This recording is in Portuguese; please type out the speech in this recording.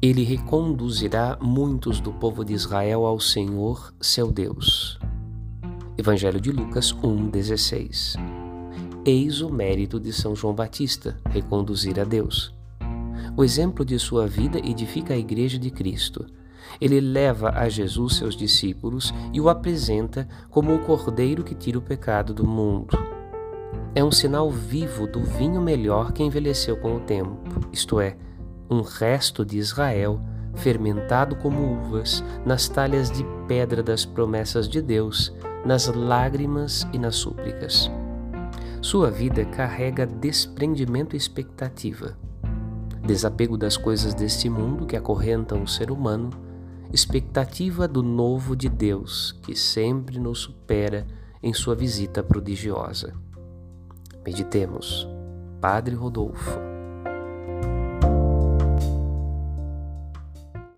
Ele reconduzirá muitos do povo de Israel ao Senhor, seu Deus. Evangelho de Lucas 1:16. Eis o mérito de São João Batista, reconduzir a Deus. O exemplo de sua vida edifica a Igreja de Cristo. Ele leva a Jesus seus discípulos e o apresenta como o cordeiro que tira o pecado do mundo. É um sinal vivo do vinho melhor que envelheceu com o tempo, isto é, um resto de Israel fermentado como uvas nas talhas de pedra das promessas de Deus, nas lágrimas e nas súplicas. Sua vida carrega desprendimento e expectativa, desapego das coisas deste mundo que acorrentam o ser humano, expectativa do novo de Deus que sempre nos supera em sua visita prodigiosa. Meditemos. Padre Rodolfo.